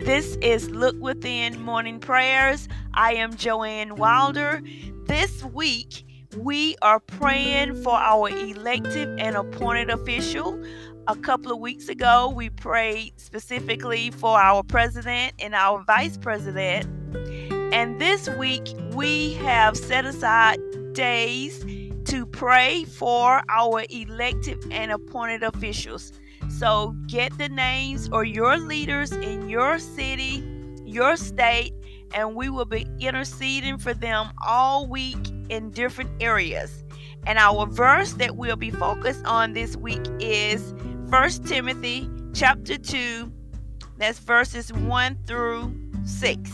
This is Look Within Morning Prayers. I am Joanne Wilder. This week, we are praying for our elected and appointed official. A couple of weeks ago, we prayed specifically for our president and our vice president. And this week, we have set aside days to pray for our elected and appointed officials. So get the names or your leaders in your city, your state, and we will be interceding for them all week in different areas. And our verse that we'll be focused on this week is 1 Timothy chapter 2, that's verses 1 through 6.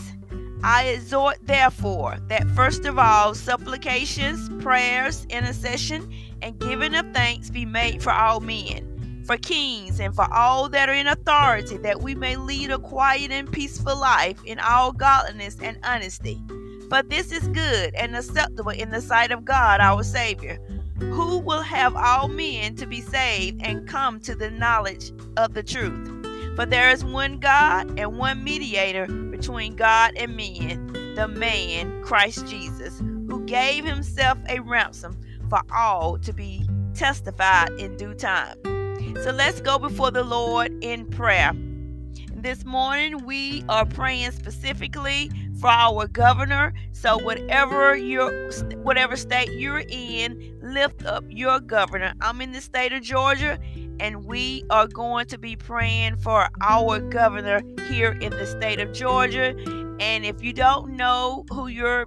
I exhort, therefore, that first of all, supplications, prayers, intercession, and giving of thanks be made for all men, for kings, and for all that are in authority, that we may lead a quiet and peaceful life in all godliness and honesty. For this is good and acceptable in the sight of God our Savior, who will have all men to be saved and come to the knowledge of the truth. For there is one God and one mediator between God and men, the man Christ Jesus, who gave himself a ransom for all to be testified in due time. So let's go before the Lord in prayer. This morning we are praying specifically for our governor. So whatever your whatever state you're in, lift up your governor. I'm in the state of Georgia and we are going to be praying for our governor here in the state of Georgia. And if you don't know who your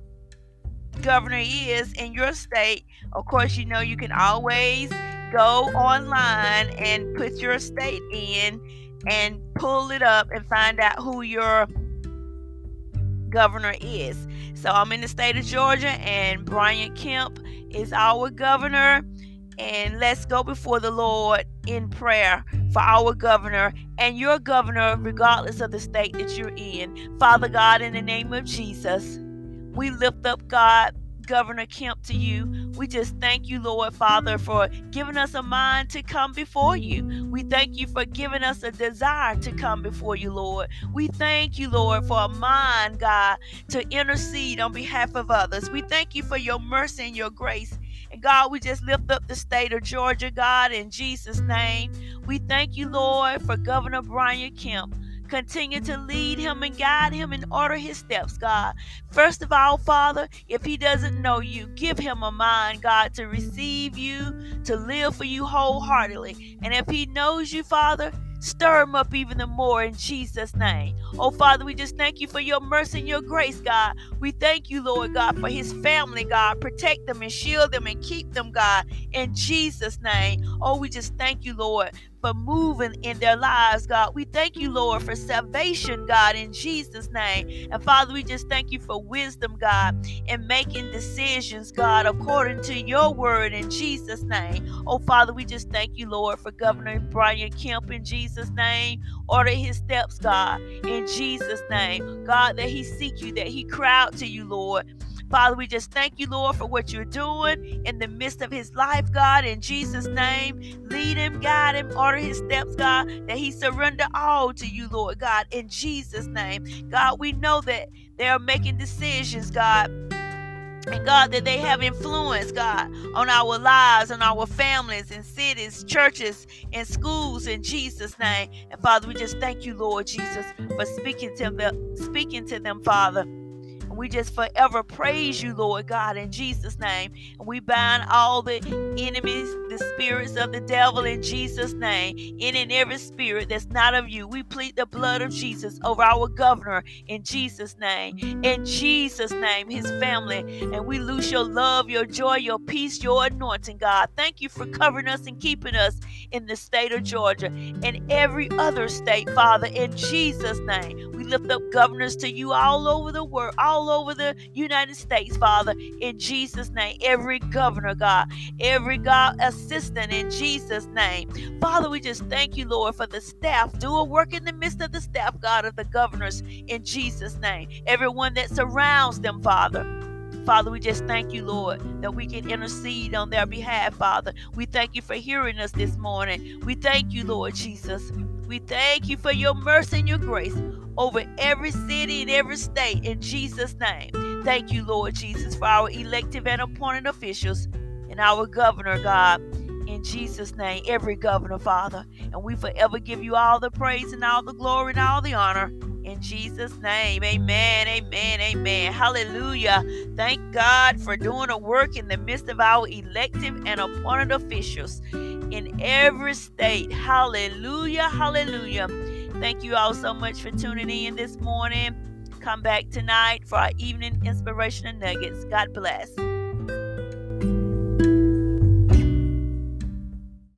governor is in your state, of course, you know you can always go online and put your state in and pull it up and find out who your governor is. So I'm in the state of Georgia, and Brian Kemp is our governor and let's go before the Lord in prayer for our governor and your governor, regardless of the state that you're in. Father God, in the name of Jesus, we lift up God. Governor Kemp to you. We just thank you, Lord Father, for giving us a mind to come before you. We thank you for giving us a desire to come before you, Lord. We thank you, Lord, for a mind, God, to intercede on behalf of others. We thank you for your mercy and your grace and God, we just lift up the state of Georgia, God, in Jesus' name. We thank you, Lord, for Governor Brian Kemp. Continue to lead him and guide him and order his steps, God. First of all, Father, if he doesn't know you, give him a mind, God, to receive you, to live for you wholeheartedly. And if he knows you, Father, Stir him up even the more in Jesus' name. Oh, Father, we just thank you for your mercy and your grace, God. We thank you, Lord God, for his family, God. Protect them and shield them and keep them, God, in Jesus' name. Oh, we just thank you, Lord, for moving in their lives, God. We thank you, Lord, for salvation, God, in Jesus' name. And Father, we just thank you for wisdom, God, in making decisions, God, according to your word in Jesus' name. Oh, Father, we just thank you, Lord, for Governor Brian Kemp in Jesus' name. Order his steps, God, in Jesus' name. God, that he seek you, that he cry out to you, Lord. Father, we just thank you, Lord, for what you're doing in the midst of his life, God, in Jesus' name. Lead him, guide him, order his steps, God, that he surrender all to you, Lord God, in Jesus' name. God, we know that they are making decisions, God. And God, that they have influence, God, on our lives, on our families, and cities, churches, and schools, in Jesus' name. And Father, we just thank you, Lord Jesus, for speaking to them, speaking to them, Father. We just forever praise you, Lord God, in Jesus' name. And we bind all the enemies, the spirits of the devil in Jesus' name. In and every spirit that's not of you. We plead the blood of Jesus over our governor in Jesus' name. In Jesus' name, his family. And we lose your love, your joy, your peace, your anointing, God. Thank you for covering us and keeping us in the state of Georgia and every other state, Father, in Jesus' name. We lift up governors to you all over the world, all all over the United States, Father, in Jesus' name. Every governor, God, every God assistant in Jesus' name. Father, we just thank you, Lord, for the staff. Do a work in the midst of the staff, God, of the governors in Jesus' name. Everyone that surrounds them, Father. Father, we just thank you, Lord, that we can intercede on their behalf, Father. We thank you for hearing us this morning. We thank you, Lord Jesus. We thank you for your mercy and your grace over every city and every state in Jesus' name. Thank you, Lord Jesus, for our elective and appointed officials and our governor, God. In Jesus' name, every governor, Father. And we forever give you all the praise and all the glory and all the honor. In Jesus' name, amen, amen, amen. Hallelujah. Thank God for doing a work in the midst of our elective and appointed officials in every state. Hallelujah, hallelujah. Thank you all so much for tuning in this morning. Come back tonight for our evening inspirational nuggets. God bless.